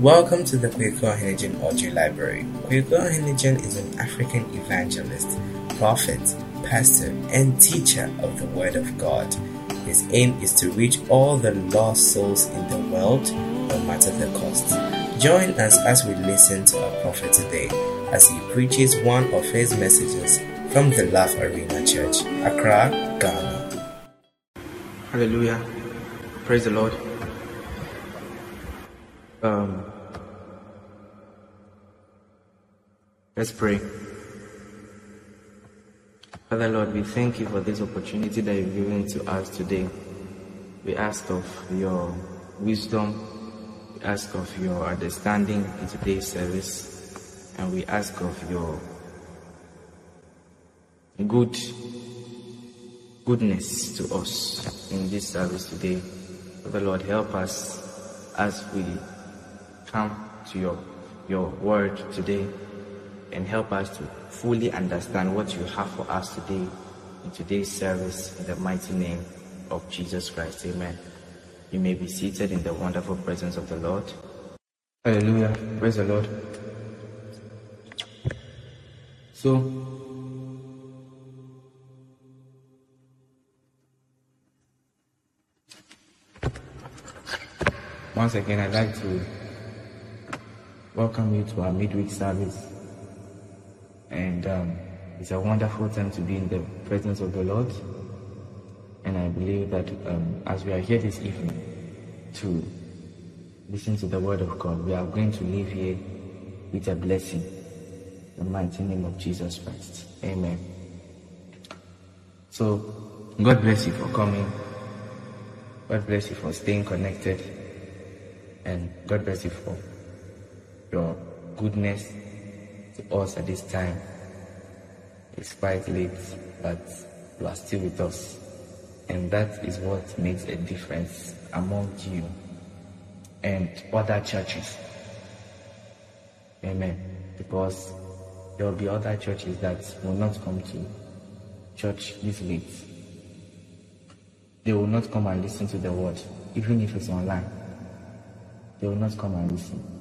Welcome to the Kwehku Ohene-Djan Audio Library. Kwehku Ohene-Djan is an African evangelist, prophet, pastor, and teacher of the Word of God. His aim is to reach all the lost souls in the world, no matter the cost. Join us as we listen to our prophet today as he preaches one of his messages from the Love Arena Church, Accra, Ghana. Hallelujah. Praise the Lord. Um, let's pray. Father Lord, we thank you for this opportunity that you've given to us today. We ask of your wisdom, we ask of your understanding in today's service, and we ask of your good goodness to us in this service today. Father Lord, help us as we come to your your word today and help us to fully understand what you have for us today in today's service in the mighty name of Jesus Christ. Amen. You may be seated in the wonderful presence of the Lord. Hallelujah. Praise the Lord. So, once again, I'd like to welcome you to our midweek service. And um, it's a wonderful time to be in the presence of the Lord. And I believe that um, as we are here this evening to listen to the word of God, we are going to leave here with a blessing. In the mighty name of Jesus Christ. Amen. So, God bless you for coming. God bless you for staying connected. And God bless you for your goodness to us at this time. It's quite late, but you are still with us. And that is what makes a difference among you and other churches. Amen. Because there will be other churches that will not come to church this late. They will not come and listen to the word, even if it's online. They will not come and listen.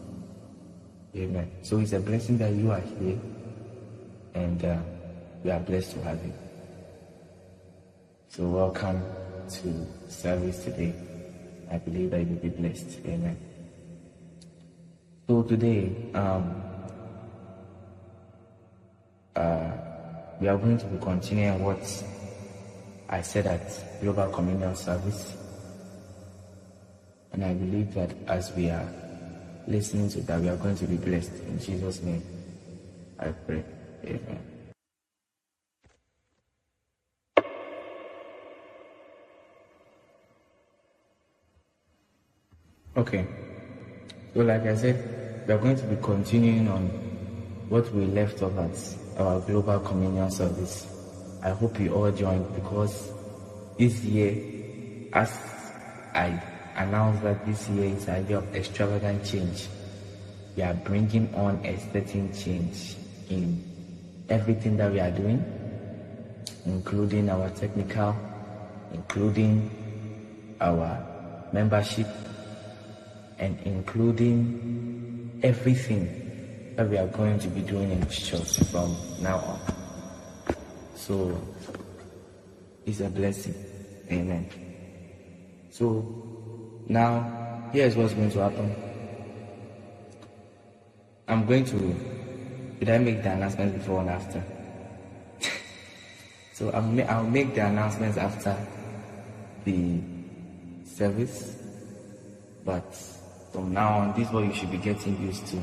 Amen. So it's a blessing that you are here and uh, we are blessed to have you. So welcome to service today. I believe that you will be blessed. Amen. So today, um, uh, we are going to be continuing what I said at Global Communion Service. And I believe that as we are listening to that, we are going to be blessed. In Jesus' name, I pray. Amen. Okay. So, like I said, we are going to be continuing on what we left off at our global communion service. I hope you all joined because this year, as I announced that this year is a year of extravagant change, we are bringing on a certain change in everything that we are doing, including our technical, including our membership, and including everything that we are going to be doing in church from now on. So it's a blessing. Amen. So now here's what's going to happen. I'm going to did I make the announcement before and after? so I'll, I'll make the announcements after the service, but from now on, this is what you should be getting used to.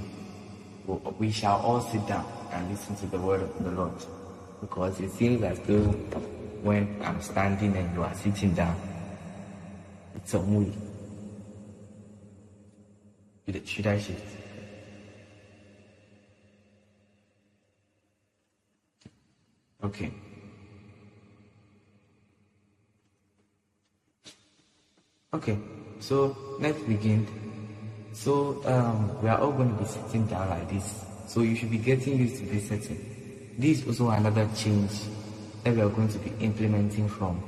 We shall all sit down and listen to the word of the Lord. Because it seems as though when I'm standing and you are sitting down, it's a movie. Should I shift? Okay. Okay, so let's begin. So um, we are all going to be sitting down like this. So you should be getting used to this setting. This is also another change that we are going to be implementing from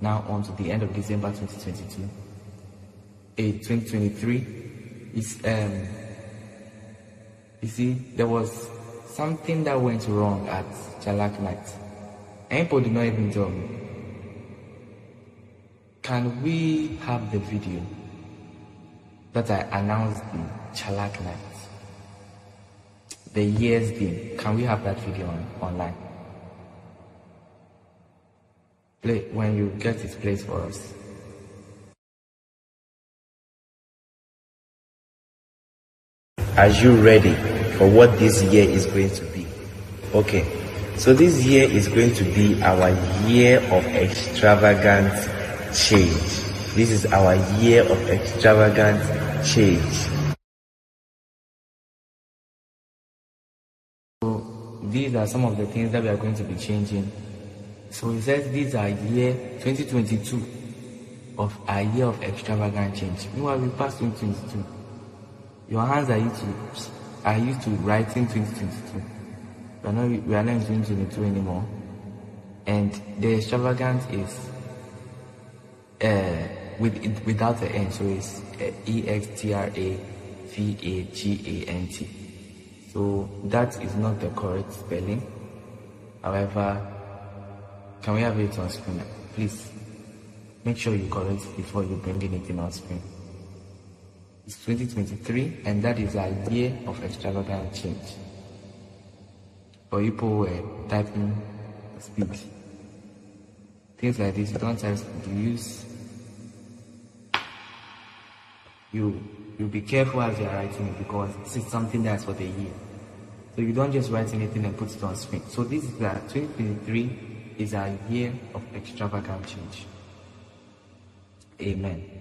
now on to the end of December 2022. A 2023 is um, You see, there was something that went wrong at Chalak Night. People did not even tell me. Can we have the video that I announced the Chalak Night? The year's game. Can we have that video on, online? Play when you get it, play for us. Are you ready for what this year is going to be? Okay, so this year is going to be our year of extravagant change. This is our year of extravagant change. So these are some of the things that we are going to be changing. So he says these are year 2022 of a year of extravagant change. Meanwhile, we passed 2022. Your hands are used to are used to writing 2022. We are not we are not in 2022 anymore. And the extravagant is uh, with without the N, so it's uh, E X T R A V A G A N T. So that is not the correct spelling. However, can we have it on screen? Please make sure you correct before you bring anything on screen. It's 2023, and that is a year of extravagant change. For people typing speed. Things like this, you don't type use. You you be careful as you're writing it because this is something that's for the year. So you don't just write anything and put it on screen. So this is that 2023 is a year of extravagant change. Amen.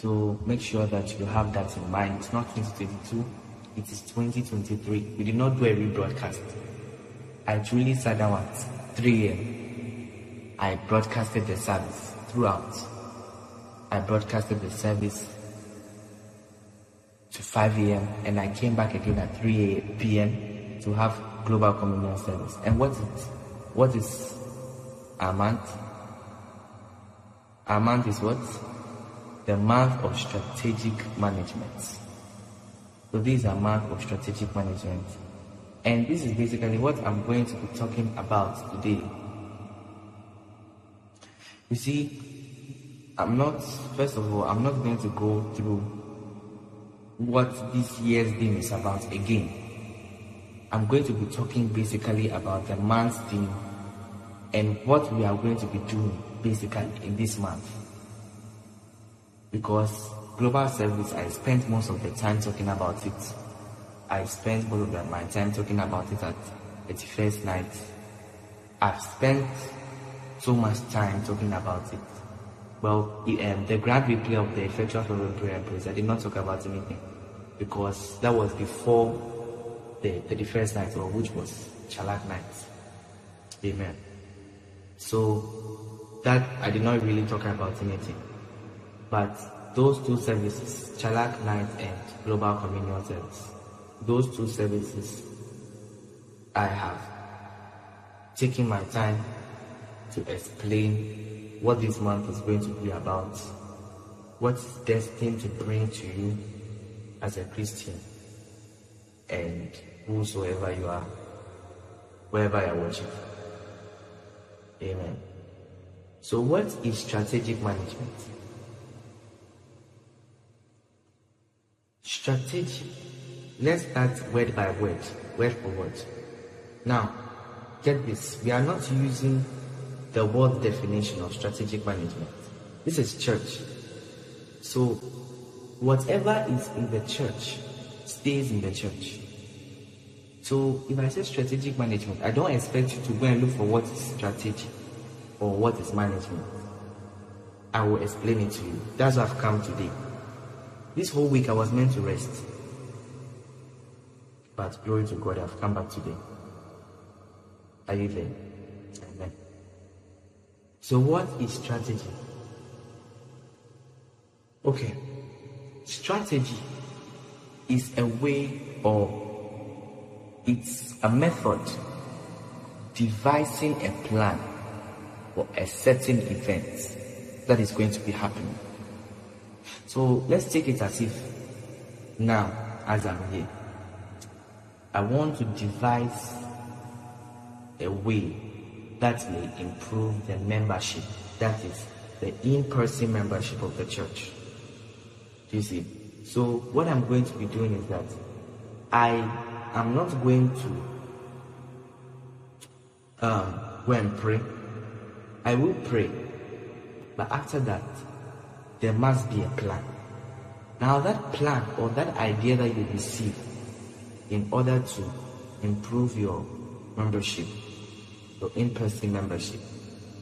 So make sure that you have that in mind. It's not 2022, it is 2023. We did not do a rebroadcast. I truly sat down at 3 a.m. I broadcasted the service throughout. I broadcasted the service to 5 a.m. and I came back again at 3 p.m. to have global communion service. And what is what is a month? A month is what? The month of strategic management. So these are month of strategic management. And this is basically what I'm going to be talking about today. You see, I'm not, first of all, I'm not going to go through what this year's theme is about again. I'm going to be talking basically about the month's theme and what we are going to be doing basically in this month because global service, I spent most of the time talking about it. I spent most of my time talking about it at 81st night. I've spent so much time talking about it. Well, um, the grand replay of the effectual fervent prayer and praise, I did not talk about anything because that was before the 31st night, or which was Chalak night. Amen. So that I did not really talk about anything. But those two services, Chalak Night and Global Communion Service, those two services, I have taken my time to explain what this month is going to be about, what is destined to bring to you as a Christian, and whosoever you are, wherever you are watching. Amen. So, what is strategic management? Strategy. Let's start word by word, word for word. Now, get this. We are not using the word definition of strategic management. This is church. So, whatever is in the church stays in the church. So, if I say strategic management, I don't expect you to go and look for what is strategy or what is management. I will explain it to you. That's what I've come today. This whole week I was meant to rest. But glory to God, I've come back today. Are you there? Amen. So, what is strategy? Okay. Strategy is a way or it's a method devising a plan for a certain event that is going to be happening. So let's take it as if Now, as I'm here, I want to devise a way that may improve the membership, that is, the in person membership of the church. Do you see? So, what I'm going to be doing is that I am not going to um, go and pray. I will pray, but after that, there must be a plan. Now, that plan or that idea that you receive in order to improve your membership, your in person membership,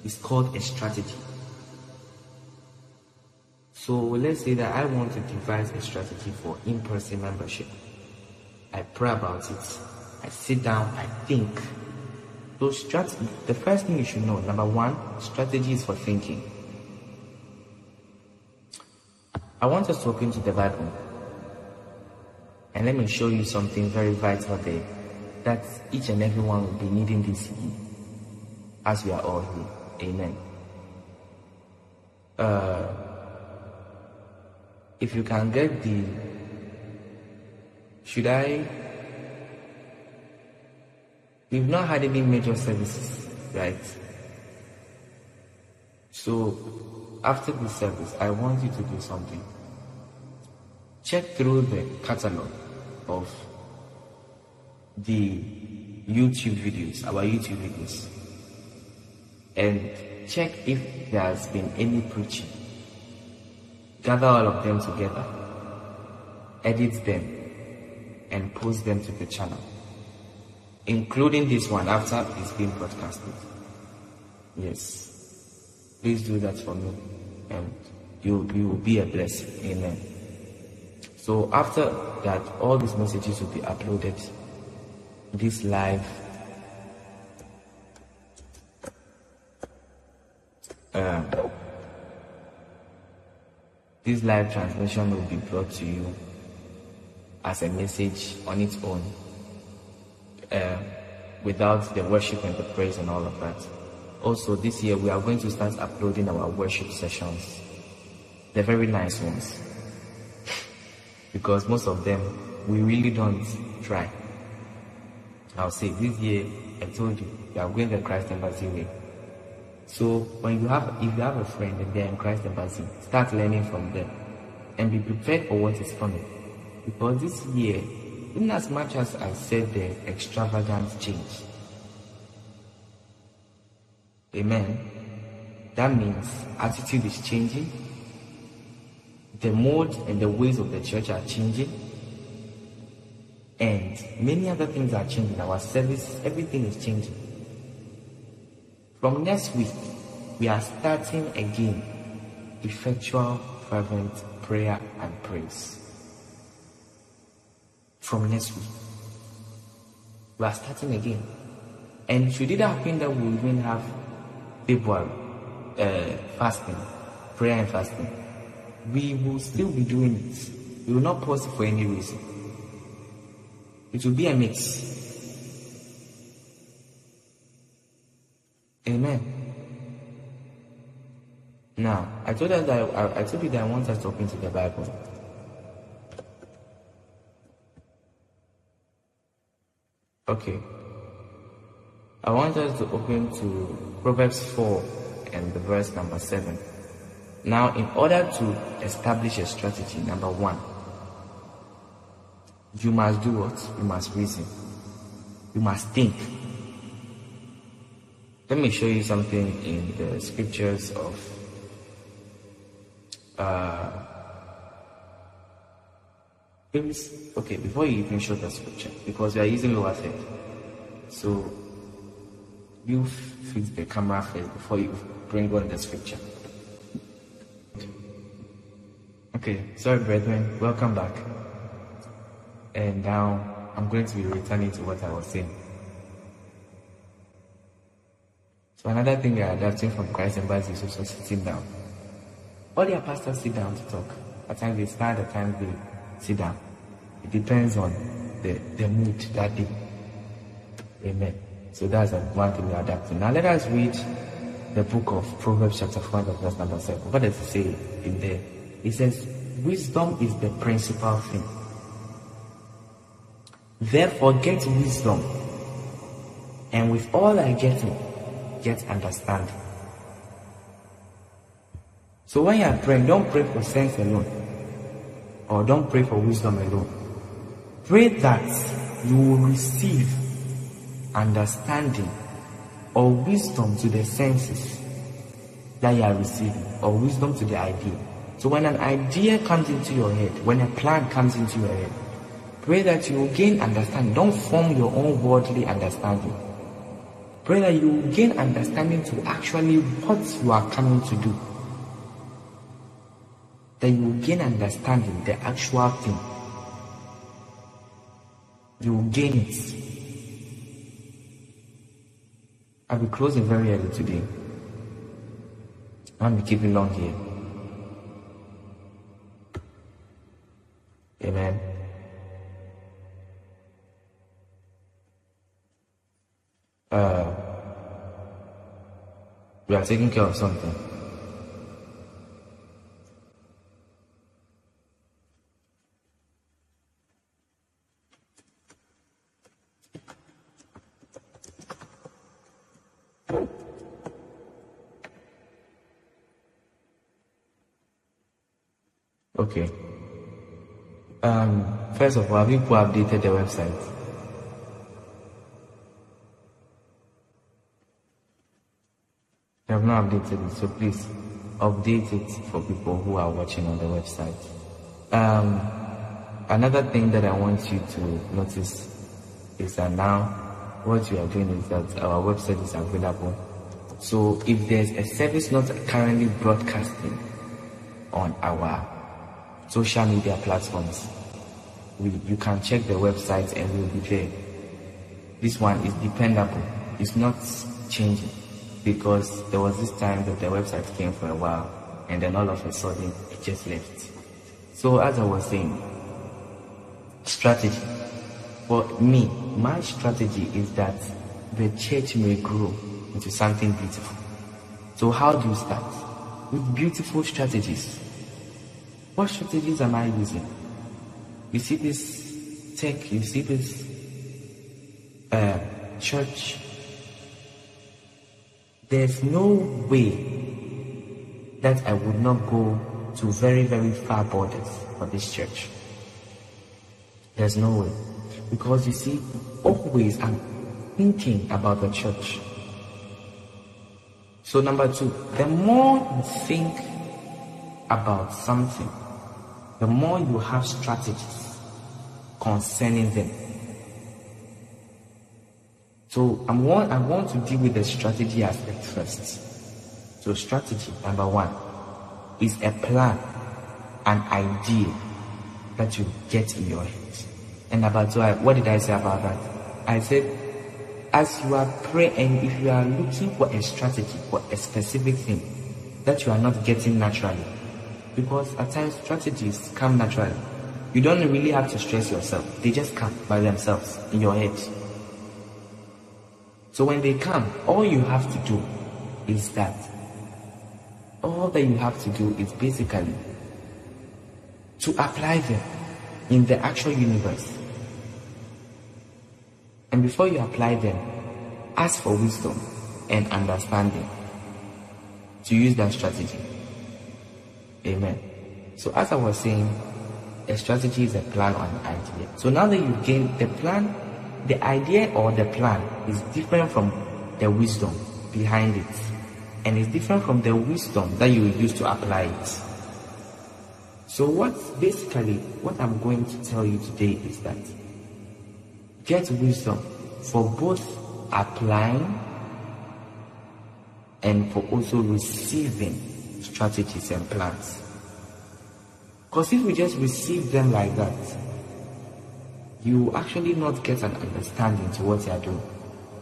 is called a strategy. So, let's say that I want to devise a strategy for in person membership. I pray about it, I sit down, I think. So, the first thing you should know number one, strategy is for thinking. I want us to open to the Bible. And let me show you something very vital there that each and every one will be needing this year as we are all here. Amen. Uh, if you can get the should I we've not had any major services, right? So after this service, I want you to do something. Check through the catalog of the YouTube videos, our YouTube videos, and check if there has been any preaching. Gather all of them together, edit them, and post them to the channel, including this one after it's been broadcasted. Yes. Please do that for me, and you, you will be a blessing. Amen. So after that, all these messages will be uploaded. This live um, this live transmission will be brought to you as a message on its own, uh, without the worship and the praise and all of that. Also, this year we are going to start uploading our worship sessions, the very nice ones, because most of them we really don't try. I'll say this year I told you we are going the Christ Embassy way. So when you have if you have a friend and they're in Christ Embassy, start learning from them and be prepared for what is coming. Because this year, in as much as I said the extravagant change, Amen. That means attitude is changing. The mode and the ways of the church are changing. And many other things are changing. Our service, everything is changing. From next week, we are starting again effectual, fervent prayer and praise. From next week, we are starting again. And should it happen that we even have people uh, fasting, prayer and fasting, we will still be doing it. We will not pause for any reason. It will be a mix. Amen. Now, I told us that I, I told you that I want us to open to the Bible. Okay. I want us to open to Proverbs 4 and the verse number 7. Now, in order to establish a strategy, number one, you must do what? You must reason. You must think. Let me show you something in the scriptures of uh, okay, before you even show the scripture, because we are using lower third. So you fix the camera first before you bring on the scripture. Okay, sorry, brethren, welcome back. And now I'm going to be returning to what I was saying. So, another thing we are adapting from Christ and Embassy is also sitting down. All their pastors sit down to talk. At times they stand, at times they sit down. It depends on the, the mood that day. Amen. So that's one thing we're adapting. Now let us read the book of Proverbs chapter 5 verse number 7. What does it say in there? It says, wisdom is the principal thing. Therefore, get wisdom. And with all I get, get understanding. So when you are praying, don't pray for sense alone. Or don't pray for wisdom alone. Pray that you will receive understanding or wisdom to the senses that you are receiving, or wisdom to the idea. So when an idea comes into your head, when a plan comes into your head, pray that you will gain understanding. Don't form your own worldly understanding. Pray that you will gain understanding to actually what you are coming to do. That you will gain understanding, the actual thing. You will gain it. I'll be closing very early today. I won't be keeping long here. Amen. Uh, we are taking care of something. Okay. Um, first of all, have you updated the website? You have not updated it, so please update it for people who are watching on the website. Um, another thing that I want you to notice is that now what we are doing is that our website is available. So if there's a service not currently broadcasting on our social media platforms. We, you can check the website and we'll be there. This one is dependable. It's not changing because there was this time that the website came for a while and then all of a sudden it just left. So as I was saying, strategy. For me, my strategy is that the church may grow into something beautiful. So how do you start? With beautiful strategies. What strategies am I using? You see this tech, you see this uh, church. There's no way that I would not go to very, very far borders for this church. There's no way. Because you see, always I'm thinking about the church. So number two, the more you think about something, the more you have strategies concerning them. So I'm want, I want to deal with the strategy aspect first. So strategy, number one, is a plan, an idea that you get in your head. And number two, what did I say about that? I said, as you are praying, if you are looking for a strategy, for a specific thing that you are not getting naturally, because at times strategies come naturally. You don't really have to stress yourself. They just come by themselves in your head. So when they come, all you have to do is that all that you have to do is basically to apply them in the actual universe. And before you apply them, ask for wisdom and understanding to use that strategy. Amen. So as I was saying, a strategy is a plan or an idea. So now that you've gained the plan, the idea or the plan is different from the wisdom behind it. And it's different from the wisdom that you use to apply it. So what basically what I'm going to tell you today is that get wisdom for both applying and for also receiving strategies and plans. Because if we just receive them like that, you actually not get an understanding to what you are doing.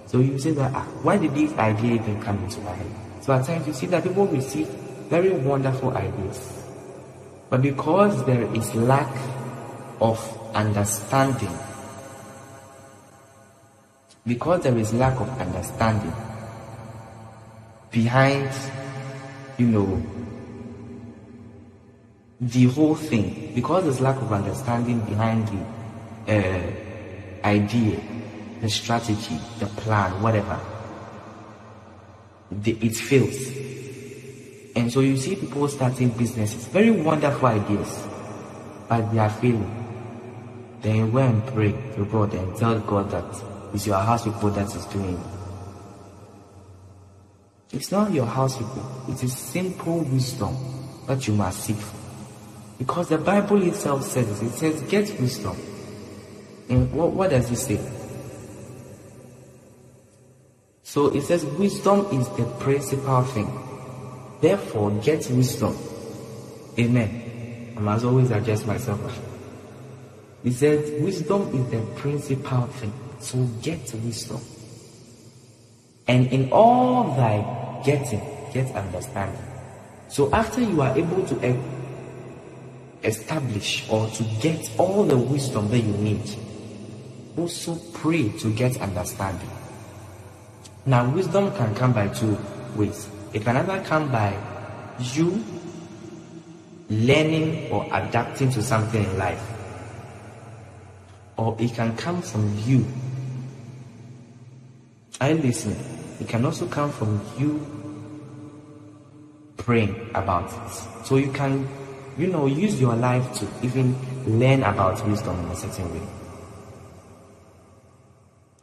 So you say that, ah, why did this idea even come into my head? So at times you see that people receive very wonderful ideas. But because there is lack of understanding, because there is lack of understanding behind you know, the whole thing, because there's lack of understanding behind the, uh, idea, the strategy, the plan, whatever, it fails. And so you see people starting businesses, very wonderful ideas, but they are failing. Then you go and pray to God and tell God that it's your house people that is doing. It's not your house people, it is simple wisdom that you must seek for. Because the Bible itself says it says, get wisdom. And what, what does it say? So it says wisdom is the principal thing. Therefore, get wisdom. Amen. I must always adjust myself. It says wisdom is the principal thing. So get wisdom. And in all thy getting, get understanding. So after you are able to establish or to get all the wisdom that you need, also pray to get understanding. Now, wisdom can come by two ways. It can either come by you learning or adapting to something in life, or it can come from you. I listen. It can also come from you praying about it. So you can, you know, use your life to even learn about wisdom in a certain way.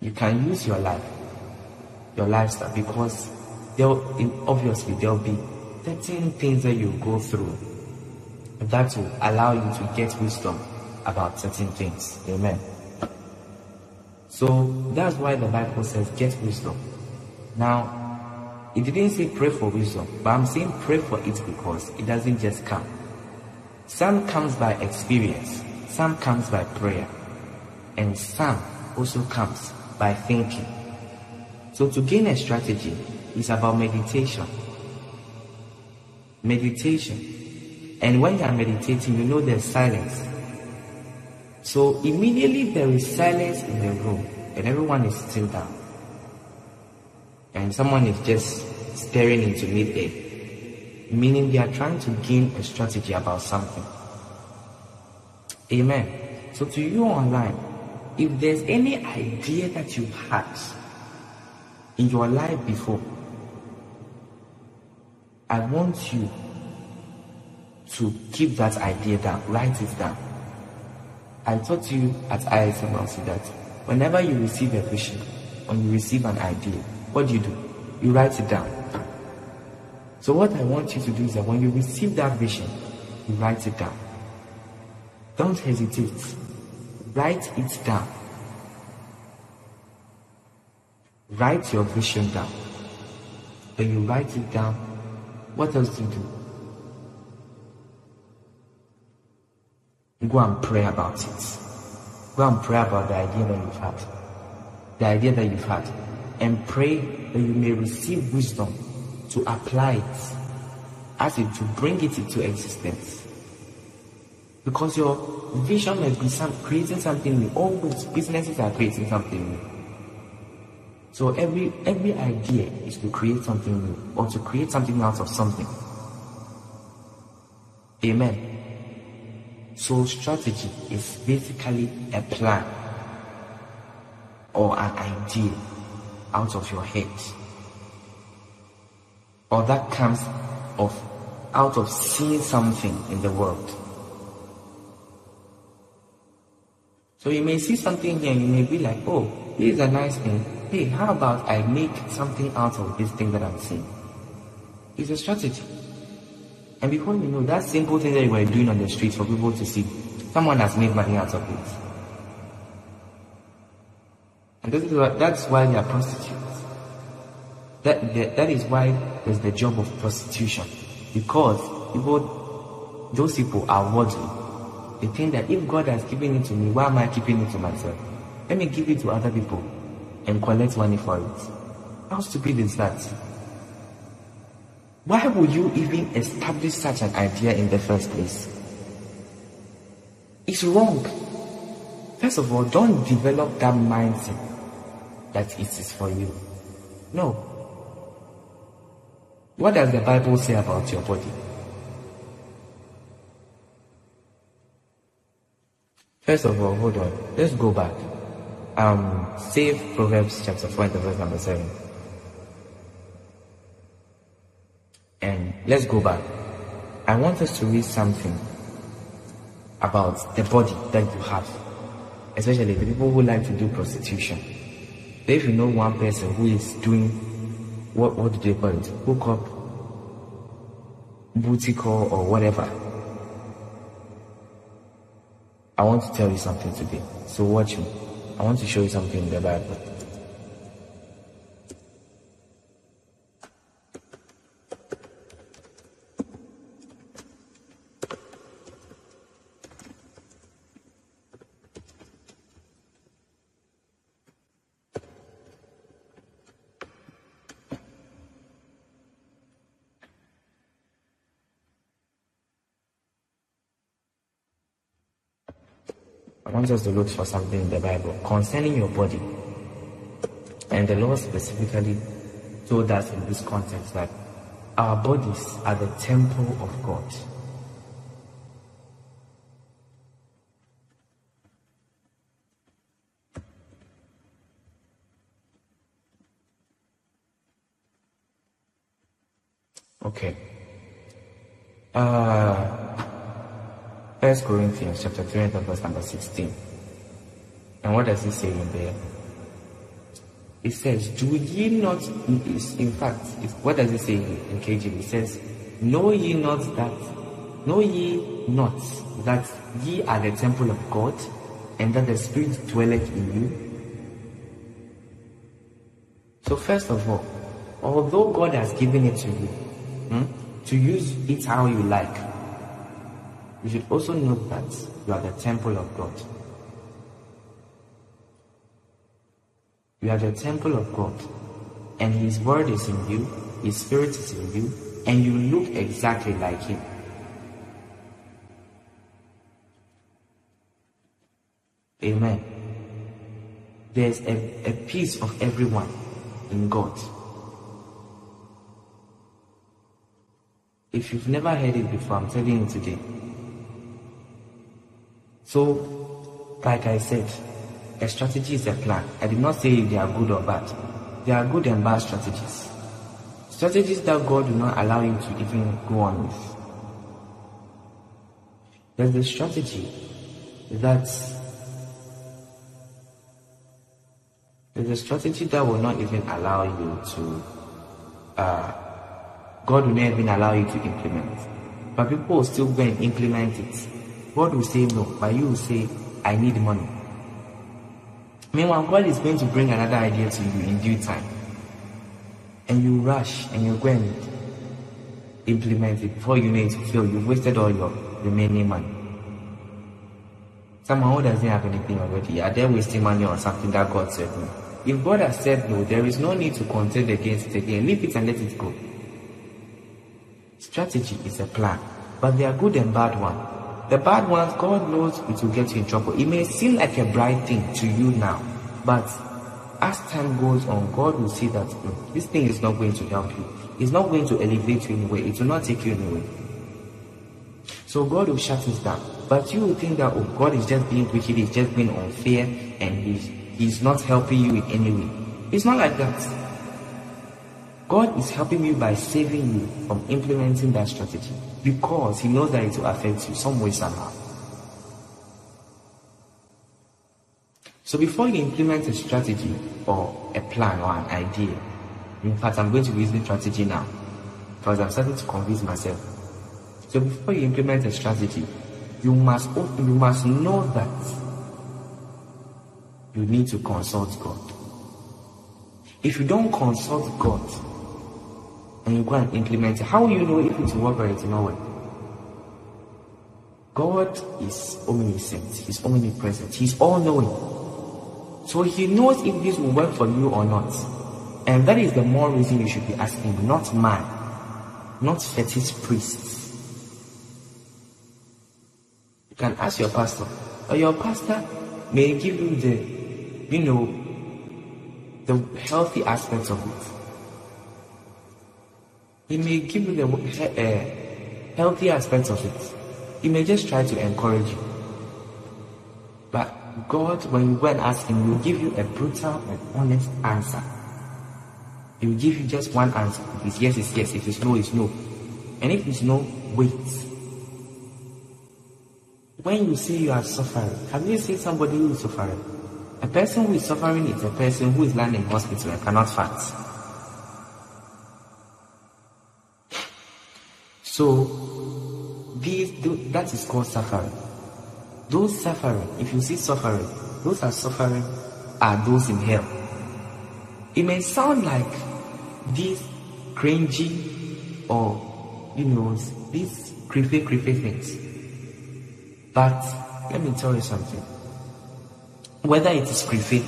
You can use your life your lifestyle because there obviously there'll be certain things that you go through that will allow you to get wisdom about certain things. Amen. So that's why the Bible says get wisdom. Now, it didn't say pray for wisdom, but I'm saying pray for it because it doesn't just come. Some comes by experience, some comes by prayer, and some also comes by thinking. So to gain a strategy is about meditation. Meditation. And when you are meditating, you know there's silence. So immediately there is silence in the room and everyone is still down. And someone is just staring into mid-air. Meaning they are trying to gain a strategy about something. Amen. So to you online, if there's any idea that you had in your life before, I want you to keep that idea down, write it down. I taught you at ISMLC that whenever you receive a vision, when you receive an idea, what do you do? You write it down. So what I want you to do is that when you receive that vision, you write it down. Don't hesitate. Write it down. Write your vision down. When you write it down, what else do you do? Go and pray about it. Go and pray about the idea that you've had. The idea that you've had. And pray that you may receive wisdom to apply it as it to bring it into existence. Because your vision may be some, creating something new. Always businesses are creating something new. So every every idea is to create something new or to create something out of something. Amen. So strategy is basically a plan or an idea out of your head. Or that comes of out of seeing something in the world. So you may see something here and you may be like, oh, is a nice thing hey, how about I make something out of this thing that I'm seeing? It's a strategy. And before you know, that simple thing that you were doing on the streets for people to see, someone has made money out of it. And this is what, that's why they are prostitutes. That, that, that is why there's the job of prostitution. Because people, those people are worldly. They think that if God has given it to me, why am I keeping it to myself? Let me give it to other people and collect money for it. How stupid is that? Why would you even establish such an idea in the first place? It's wrong. First of all, don't develop that mindset that it is for you. No. What does the Bible say about your body? First of all, hold on. Let's go back. um, save Proverbs chapter 4 and verse number 7. And let's go back. I want us to read something about the body that you have, especially the people who like to do prostitution. If you know one person who is doing what what do they call it? Hook up, booty call, or whatever. I want to tell you something today. So watch me. I want to show you something in the Bible. I want us to look for something in the Bible concerning your body. And the Lord specifically told us in this context that our bodies are the temple of God. Okay. Uh, First Corinthians chapter 3 and verse number 16. And what does it say in there? It says, Do ye not, in fact, what does it say in KJV? It says, Know ye not that, know ye not that ye are the temple of God, and that the Spirit dwelleth in you? So, first of all, although God has given it to you, hmm, to use it how you like, you should also know that you are the temple of God. You are the temple of God, and His word is in you, His spirit is in you, and you look exactly like Him. Amen. There's a, a piece of everyone in God. If you've never heard it before, I'm telling you today. So, like I said, a strategy is a plan. I did not say if they are good or bad. They are good and bad strategies. Strategies that God will not allow you to even go on with. There's a strategy that there's a strategy that will not even allow you to uh, God will not even allow you to implement. But people will still go and implement it God will say no, but you will say, I need money. Meanwhile, God is going to bring another idea to you in due time. And you rush and you go and implement it before you know it to feel you've wasted all your remaining money. Someone who doesn't have anything already, are they wasting money on something that God said no? If God has said no, there is no need to contend against it again. Leave it and let it go. Strategy is a plan, but there are good and bad ones. The bad ones, God knows it will get you in trouble. It may seem like a bright thing to you now, but as time goes on, God will see that mm, this thing is not going to help you. It's not going to elevate you anywhere. It will not take you anywhere. So God will shut it down. But you will think that oh, God is just being wicked, he's just being unfair, and he's he's not helping you in any way. It's not like that. God is helping you by saving you from implementing that strategy because He knows that it will affect you some way, somehow. So before you implement a strategy or a plan or an idea, in fact, I'm going to use the strategy now because I'm starting to convince myself. So before you implement a strategy, you must you must know that you need to consult God. If you don't consult God, and you go and implement it. How will you know if it will work or it will not work? God is omniscient, He's omnipresent, He's all knowing. So He knows if this will work for you or not. And that is the more reason you should be asking, not man, not fetish priests. You can ask your pastor, or your pastor may give you the, you know, the healthy aspects of it. He may give you the uh, healthy aspects of it. He may just try to encourage you. But God, when you go and ask Him, will give you a brutal and honest answer. He will give you just one answer. If it's yes, it's yes. If it's no, it's no. And if it's no, wait. When you say you are suffering, have you seen somebody who is suffering? A person who is suffering is a person who is lying in hospital and cannot fast. So, these, that is called suffering. Those suffering, if you see suffering, those are suffering are those in hell. It may sound like these cringy or, you know, these creepy, creepy things. But let me tell you something. Whether it is creepy,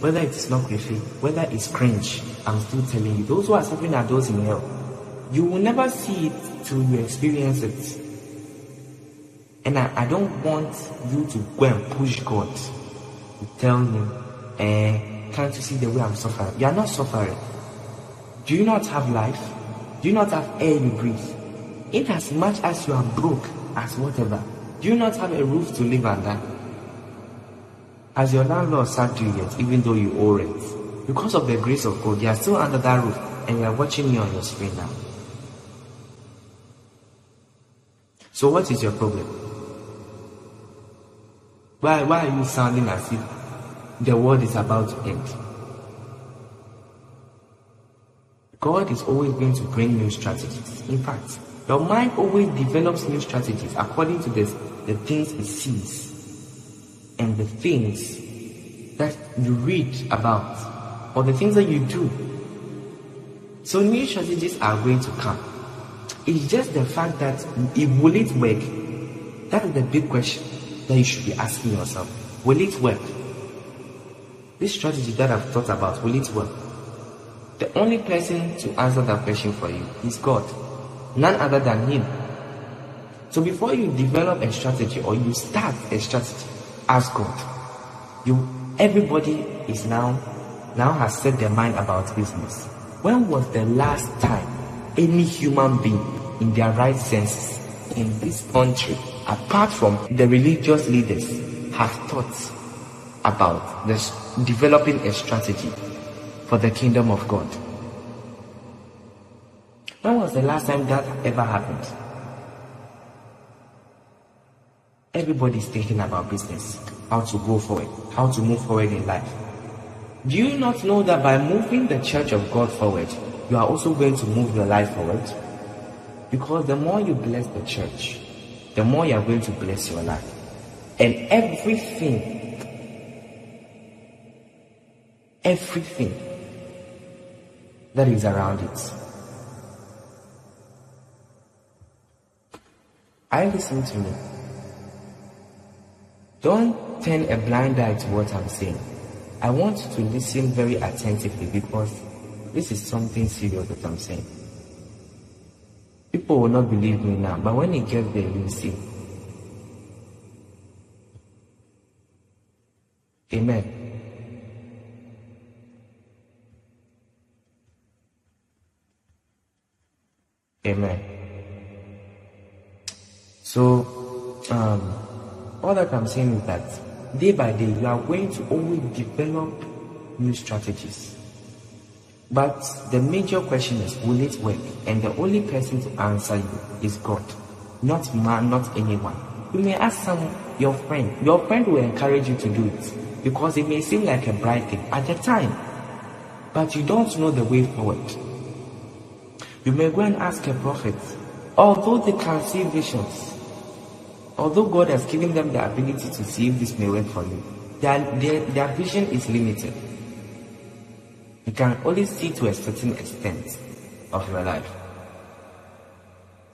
whether it is not creepy, whether it's cringe, I'm still telling you, those who are suffering are those in hell. You will never see it till you experience it. And I, I don't want you to go and push God to tell him, eh, can't you see the way I'm suffering? You are not suffering. Do you not have life? Do you not have air you breathe? In as much as you are broke as whatever, do you not have a roof to live under? Has your landlord sacked you yet, even though you owe it? Because of the grace of God, you are still under that roof and you are watching me on your screen now. So what is your problem? Why, why are you sounding as if the world is about to end? God is always going to bring new strategies. In fact, your mind always develops new strategies according to this, the things it sees and the things that you read about or the things that you do. So new strategies are going to come. It's just the fact that it will it work? That is the big question that you should be asking yourself. Will it work? This strategy that I've thought about, will it work? The only person to answer that question for you is God, none other than Him. So before you develop a strategy or you start a strategy, ask God. You, everybody is now, now has set their mind about business. When was the last time any human being in their right senses in this country, apart from the religious leaders, have thought about this, developing a strategy for the kingdom of God. When was the last time that ever happened? Everybody's thinking about business, how to go forward, how to move forward in life. Do you not know that by moving the church of God forward, you are also going to move your life forward? Because the more you bless the church, the more you are going to bless your life. And everything, everything that is around it. I listen to me. Don't turn a blind eye to what I'm saying. I want you to listen very attentively because this is something serious that I'm saying. People will not believe me now, but when it gets there, you'll see. Amen. Amen. So, um, all that I'm saying is that day by day, you are going to always develop new strategies. But the major question is, will it work? And the only person to answer you is God, not man, not anyone. You may ask some your friend. Your friend will encourage you to do it because it may seem like a bright thing at the time, but you don't know the way forward. You may go and ask a prophet, although they can see visions, although God has given them the ability to see if this may work for you, their, their, their vision is limited. You can only see to a certain extent of your life.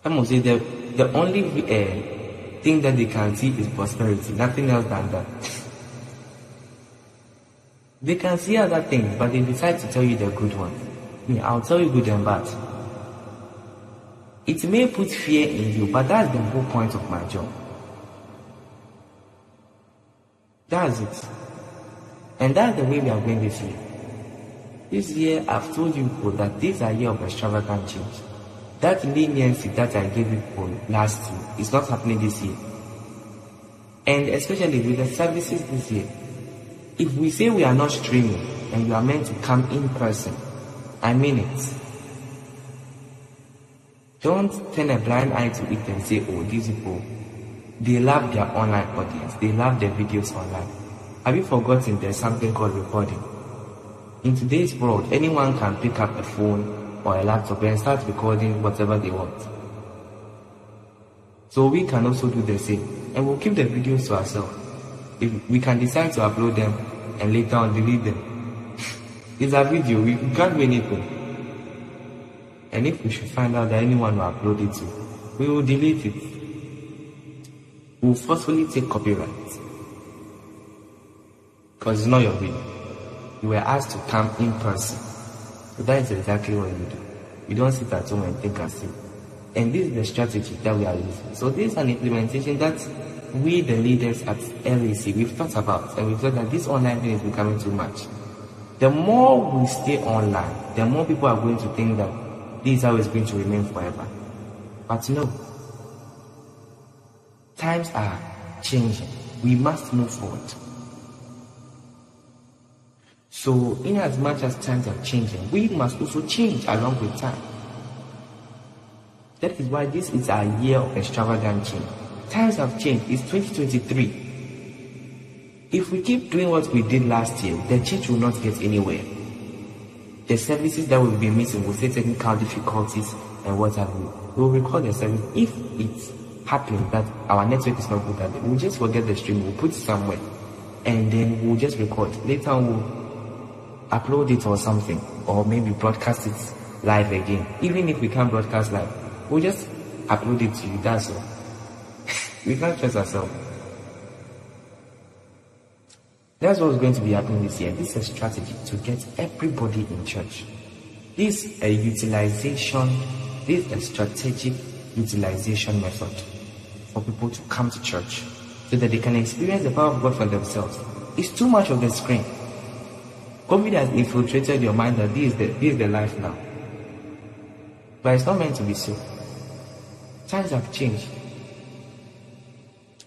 Some will say the, the only uh, thing that they can see is prosperity, nothing else than that. they can see other things, but they decide to tell you the good ones. Yeah, I'll tell you good and bad. It may put fear in you, but that's the whole point of my job. That's it. And that's the way we are going this year. This year, I've told you people that this are year of extravagant change. That leniency that I gave you for last year is not happening this year. And especially with the services this year, if we say we are not streaming and you are meant to come in person, I mean it. Don't turn a blind eye to it and say, oh, these people, they love their online audience. They love their videos online. Have you forgotten there's something called recording? In today's world, anyone can pick up a phone or a laptop and start recording whatever they want. So we can also do the same and we'll keep the videos to ourselves. If we can decide to upload them and later on delete them. it's a video, we can't do anything. And if we should find out that anyone will upload it to, we will delete it. We will forcefully take copyright. Because it's not your video. You were asked to come in person. So that is exactly what you do. You don't sit at home and think and see. And this is the strategy that we are using. So this is an implementation that we, the leaders at LAC, we've thought about. And we've thought that this online thing is becoming too much. The more we stay online, the more people are going to think that this is how it's going to remain forever. But no. Times are changing. We must move forward. So, in as much as times are changing, we must also change along with time. That is why this is our year of extravagant change. Times have changed. It's 2023. If we keep doing what we did last year, the church will not get anywhere the services that will be missing will say technical difficulties and what have you. We'll record the service. If it happens that our network is not good at it, we'll just forget the stream, we'll put it somewhere and then we'll just record. Later we'll upload it or something or maybe broadcast it live again. Even if we can't broadcast live, we'll just upload it to you. That's all. we can't trust ourselves. That's what's going to be happening this year. This is a strategy to get everybody in church. This is a utilization, this is a strategic utilization method for people to come to church so that they can experience the power of God for themselves. It's too much of the screen. COVID has infiltrated your mind that this is the, this is the life now. But it's not meant to be so. Times have changed.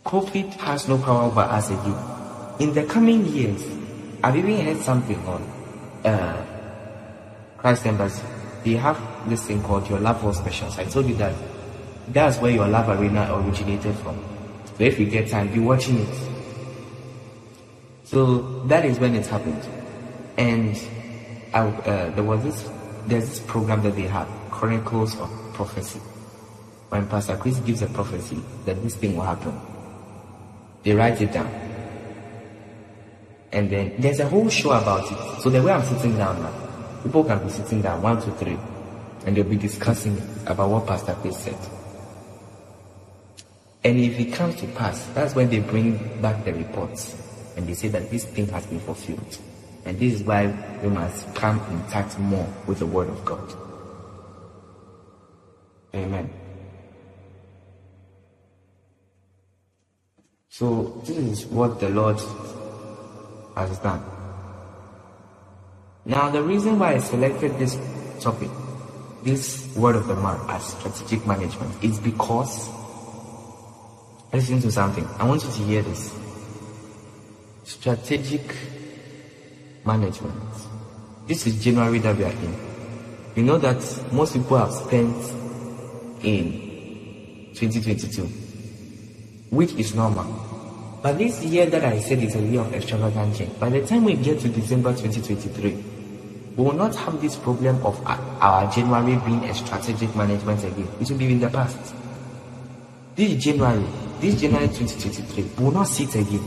COVID has no power over us again in the coming years, I've even heard something on uh, Christ Embassy. They have this thing called Your Loveworld Specials. I told you that that's where your love arena originated from. So if you get time, be watching it. So that is when it happened. And I, uh, there was this, there's this program that they have, Chronicles of Prophecy. When Pastor Chris gives a prophecy that this thing will happen, they write it down and then there's a whole show about it. So the way I'm sitting down now, people can be sitting down, one, two, three, and they'll be discussing about what Pastor Chris said. And if it comes to pass, that's when they bring back the reports and they say that this thing has been fulfilled. And this is why we must come in touch more with the Word of God. Amen. So this is what the Lord has done. Now, the reason why I selected this topic, this word of the month as strategic management, is because, listen to something. I want you to hear this. Strategic management. This is January that we are in. You know that most people have spent in 2022, which is normal. But this year that I said is a year of extravagant change. By the time we get to December 2023, we will not have this problem of our January being a strategic management again. It will be in the past. This January, this January 2023, we will not see it again.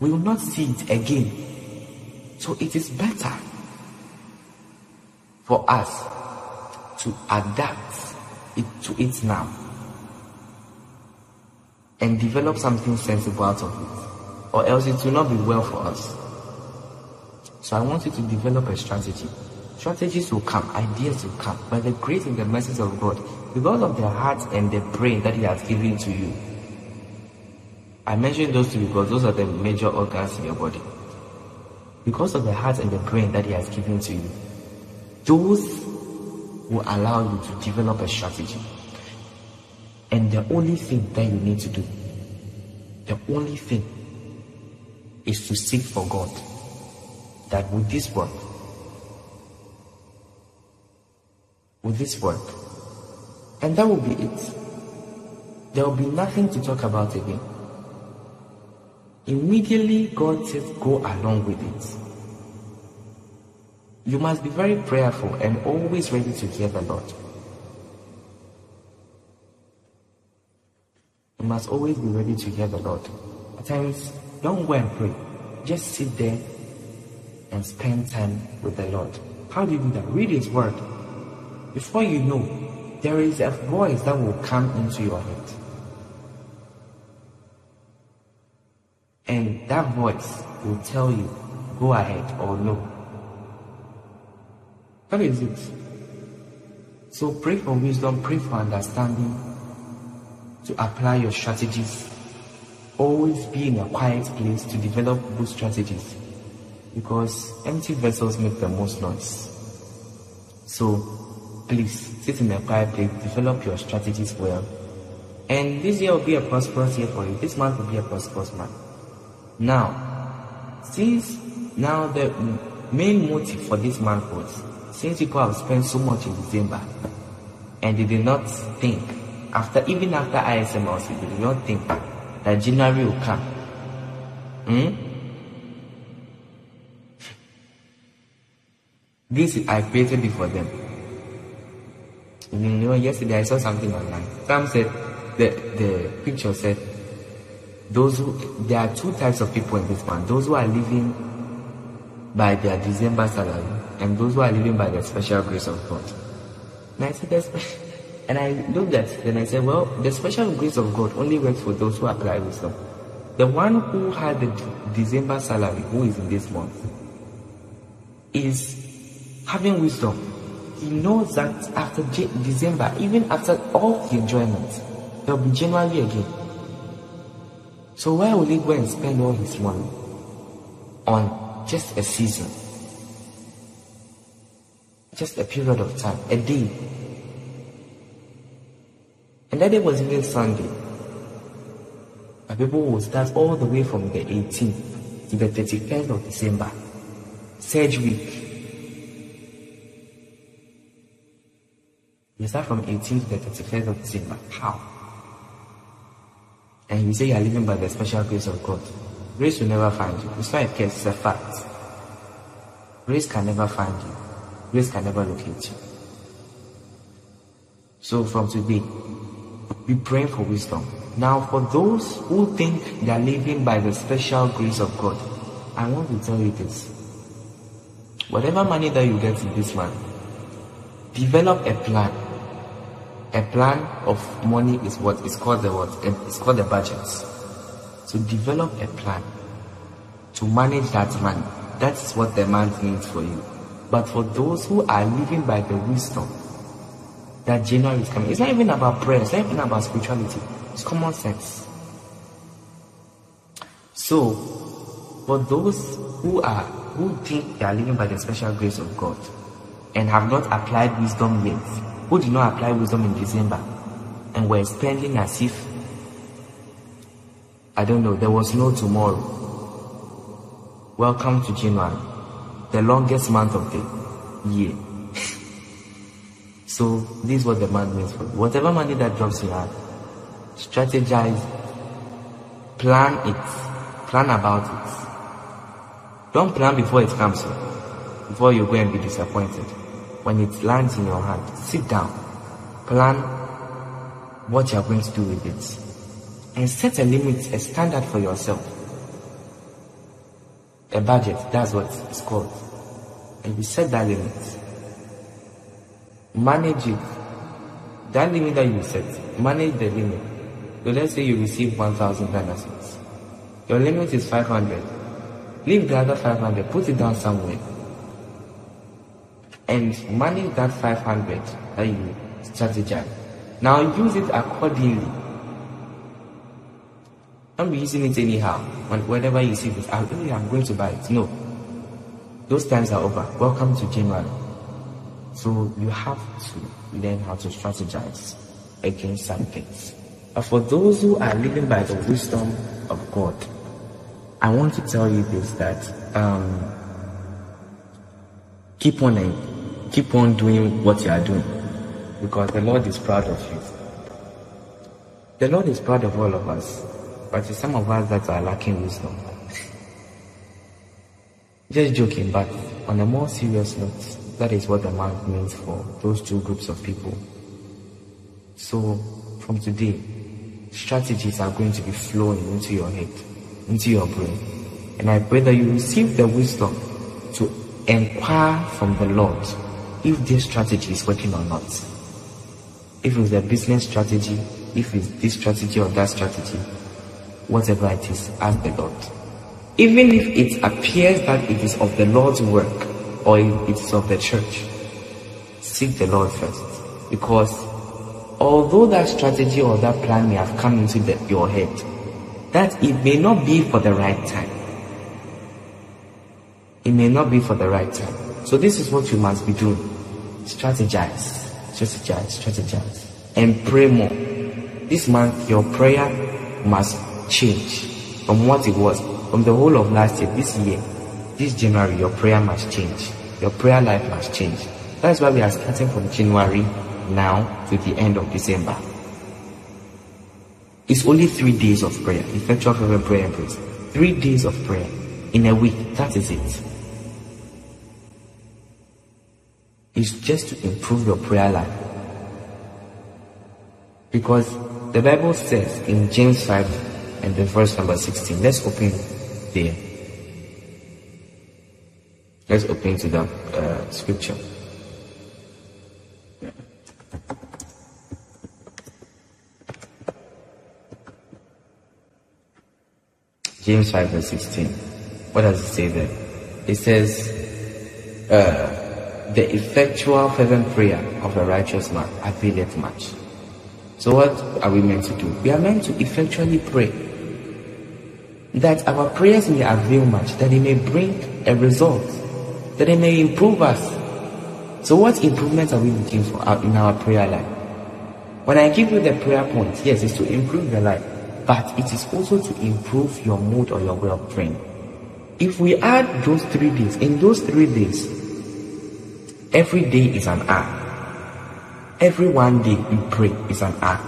We will not see it again. So it is better for us to adapt it to it now and develop something sensible out of it, or else it will not be well for us. So I want you to develop a strategy. Strategies will come, ideas will come by the grace and the mercy of God, because of the heart and the brain that He has given to you. I mentioned those two because those are the major organs in your body. Because of the heart and the brain that He has given to you, those will allow you to develop a strategy. And the only thing that you need to do the only thing is to seek for God. That with this work, with this work, and that will be it. There will be nothing to talk about again. Immediately, God says, go along with it. You must be very prayerful and always ready to hear the Lord. You must always be ready to hear the Lord. At times, don't go and pray. Just sit there and spend time with the Lord. How do you do that? Read His Word. Before you know, there is a voice that will come into your head. And that voice will tell you, go ahead or no. That is it. So pray for wisdom, pray for understanding to apply your strategies. Always be in a quiet place to develop good strategies because empty vessels make the most noise. So please sit in a quiet place, develop your strategies well. And this year will be a prosperous year for you. This month will be a prosperous month. Now, since now the main motive for this man was since people have spent so much in December and they did not think, after even after ISM ISMLC, they did not think that January will come. Hmm? This I created it for them. You know, yesterday I saw something online. Some said the the picture said those who there are two types of people in this one. Those who are living by their December salary and those who are living by the special grace of God. And I said, and I looked at and I said, well, the special grace of God only works for those who apply wisdom. The one who had the December salary, who is in this month, is having wisdom. He knows that after December, even after all the enjoyment, there will be January again. So why will he go and spend all his money on just a season? just a period of time, a day. And that day was even Sunday. And people will start all the way from the 18th to the 31st of December, Surge week. You start from 18th to the 31st of December. How? And you say you are living by the special grace of God. Grace will never find you. It's not a case, it's a fact. Grace can never find you grace can never locate you. So from today, be praying for wisdom. Now, for those who think they are living by the special grace of God, I want to tell you this. Whatever money that you get in this month, develop a plan. A plan of money is what is called the what? It's called the budget. So develop a plan to manage that money. That's what the month means for you. But for those who are living by the wisdom that January is coming, it's not even about prayer, it's not even about spirituality, it's common sense. So, for those who are who think they are living by the special grace of God and have not applied wisdom yet, who did not apply wisdom in December and were spending as if I don't know, there was no tomorrow. Welcome to January the longest month of the year. so this is what the month means for you. Whatever money that drops you have, strategize, plan it, plan about it. Don't plan before it comes before you go and be disappointed. When it lands in your hand, sit down, plan what you are going to do with it, and set a limit, a standard for yourself a budget, that's what it's called. And you set that limit. Manage it. That limit that you set, manage the limit. So let's say you receive 1,000 Ghana. Your limit is 500. Leave the other 500, put it down somewhere. And manage that 500 that you strategize. Now use it accordingly don't be using it anyhow. When, whenever you see this, oh, I'm going to buy it. No. Those times are over. Welcome to January. So you have to learn how to strategize against some things. But for those who are living by the wisdom of God, I want to tell you this that um, keep on uh, keep on doing what you are doing because the Lord is proud of you. The Lord is proud of all of us, but it's some of us that are lacking wisdom. Just joking, but on a more serious note, that is what the month means for those two groups of people. So, from today, strategies are going to be flowing into your head, into your brain. And I pray that you receive the wisdom to inquire from the Lord if this strategy is working or not. If it's a business strategy, if it's this strategy or that strategy, whatever it is, ask the Lord. Even if it appears that it is of the Lord's work or it is of the church, seek the Lord first. Because although that strategy or that plan may have come into the, your head, that it may not be for the right time. It may not be for the right time. So this is what you must be doing. Strategize, strategize, strategize, and pray more. This month, your prayer must change from what it was from the whole of last year. This year, this January, your prayer must change. Your prayer life must change. That's why we are starting from January now to the end of December. It's only three days of prayer, effectual prayer and praise. Three days of prayer in a week. That is it. It's just to improve your prayer life. Because the Bible says in James 5 and the verse number 16, let's open there. Let's open to the uh, scripture. James 5 verse 16. What does it say there? It says, uh, the effectual fervent prayer of a righteous man availeth much. So what are we meant to do? We are meant to effectually pray that our prayers may avail much, that it may bring a result, that it may improve us. So what improvements are we looking for in our prayer life? When I give you the prayer point, yes, it's to improve your life but it is also to improve your mood or your way of praying. If we add those three days, in those three days, every day is an hour. Every one day you pray is an hour.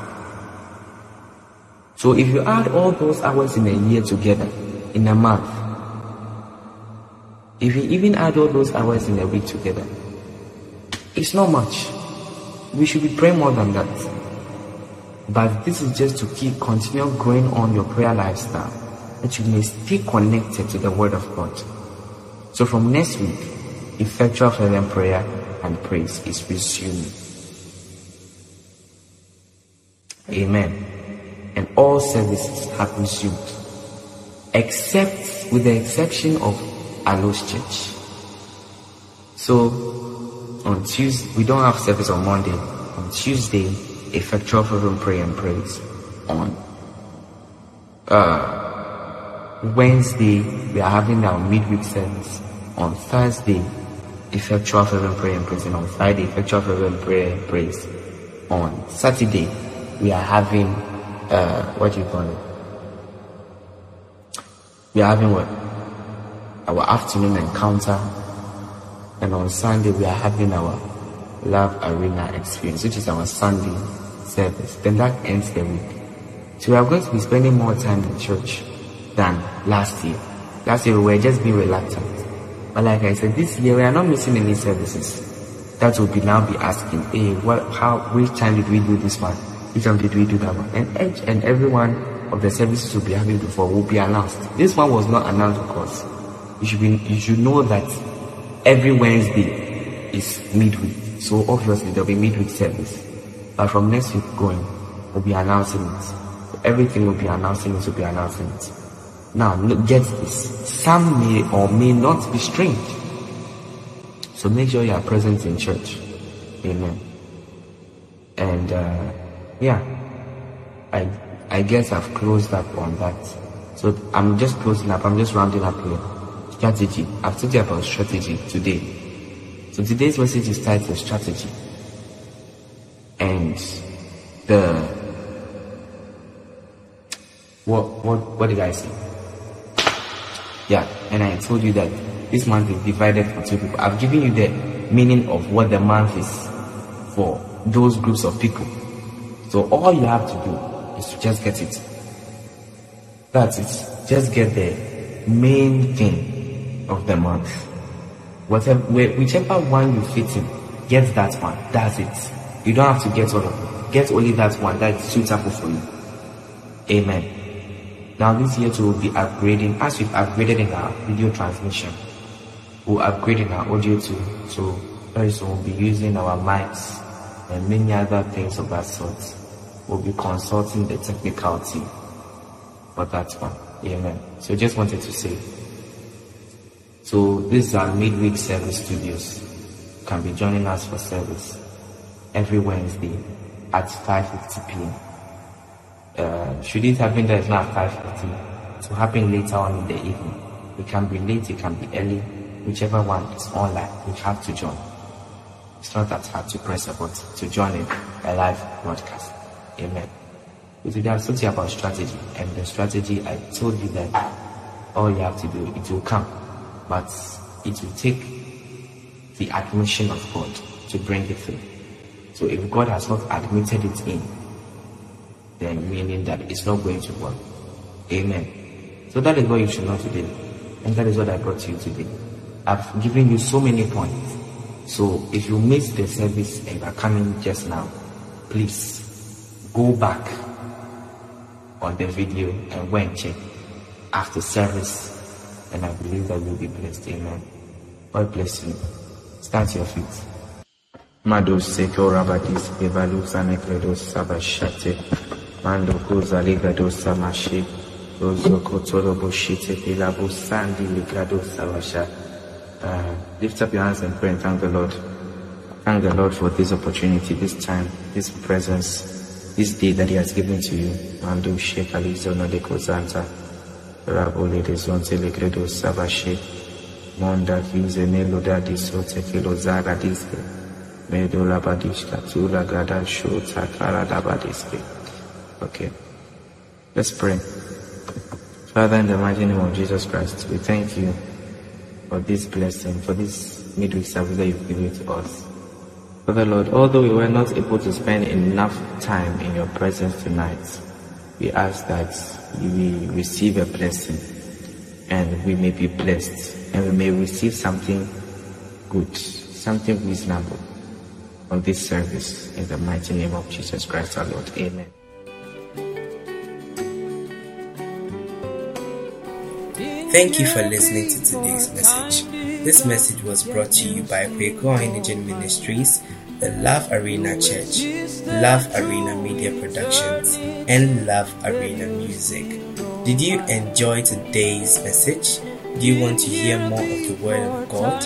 So if you add all those hours in a year together, in a month, if you even add all those hours in a week together, it's not much. We should be praying more than that. But this is just to keep continue growing on your prayer lifestyle, that you may stay connected to the Word of God. So from next week, effectual fervent prayer and praise is resumed. Amen. And all services have resumed, except with the exception of Alos Church. So on Tuesday, we don't have service on Monday. On Tuesday, effectual fervent prayer and praise on uh, Wednesday we are having our midweek service on Thursday effectual fervent prayer and praise on Friday effectual fervent prayer and praise on Saturday we are having uh, what do you call it we are having what our afternoon encounter and on Sunday we are having our love arena experience which is our Sunday service. Then that ends the week. So we are going to be spending more time in church than last year. Last year we were just being reluctant. But like I said, this year we are not missing any services. That will be now be asking, hey, what, how, which time did we do this one? Which time did we do that one? And each and every one of the services we'll be having before will be announced. This one was not announced because you should be, you should know that every Wednesday is midweek. So obviously there'll be midweek service. But from next week going, we'll be announcing it. Everything will be announcing it, will be announcing it. Now, get this. Some may or may not be strange. So make sure you are present in church. Amen. And uh, yeah, I I guess I've closed up on that. So I'm just closing up. I'm just rounding up here. Strategy. I've told you about strategy today. So today's message is titled strategy and the What what what did I say? Yeah, and I told you that this month is divided for two people. I've given you the meaning of what the month is for those groups of people. So all you have to do is to just get it. That's it. Just get the main thing of the month. Whatever, whichever one you fit in, get that one. That's it. You don't have to get all of them. Get only that one that is suitable for you. Amen. Now this year too will be upgrading as we've upgraded in our video transmission. We'll upgrade in our audio too. So very soon we'll be using our mics and many other things of that sort. We'll be consulting the technical team for that one. Amen. So just wanted to say. So this is our midweek service studios. You can be joining us for service every Wednesday at 5.50 p.m. Uh, should it happen that it's not 5.50, to happen later on in the evening. It can be late, it can be early, whichever one is online, you have to join. It's not that hard to press a button to join in a live broadcast. Amen. But today I'm talking about strategy, and the strategy I told you that all you have to do, it will come, but it will take the admission of God to bring it through. So if God has not admitted it in, then meaning that it's not going to work. Amen. So that is what you should know today. And that is what I brought to you today. I've given you so many points. So if you missed the service and are coming just now, please go back on the video and go and check after service. And I believe that you'll be blessed. Amen. God bless you. Stand to your feet. Mados seko rabadis evalus sabashate. Mando kuza ligados samashi. Ozo kotoro boshite pilabus sandi ligados sabasha. Uh, lift up your hands and pray and thank the Lord. Thank the Lord for this opportunity, this time, this presence, this day that He has given to you. Mando shekali zono de kozanta. Rabole de zonte ligredos sabashe. Monda vize meloda di sote kilo zaga diske. Medola badishka tula gada shota kara dabadiske. Okay. Let's pray. Father, in the mighty name of Jesus Christ, we thank you for this blessing, for this midweek service that you've given to us. Father Lord, although we were not able to spend enough time in your presence tonight, we ask that we receive a blessing and we may be blessed and we may receive something good, something reasonable on this service in the mighty name of Jesus Christ our Lord. Amen. Thank you for listening to today's message. This message was brought to you by Kwehku Ohene-Djan Ministries, the Love Arena Church, Love Arena Media Productions, and Love Arena Music. Did you enjoy today's message? Do you want to hear more of the Word of God?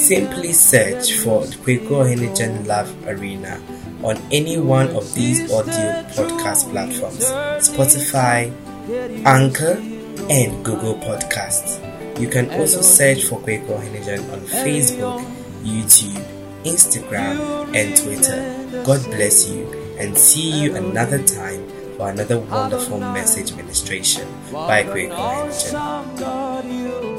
Simply search for Kwehku Ohene-Djan Love Arena on any one of these audio podcast platforms Spotify, Anchor, and Google Podcasts. You can also search for Kwehku Ohene-Djan on Facebook, YouTube, Instagram, and Twitter. God bless you and see you another time for another wonderful message ministration by Kwehku Ohene-Djan.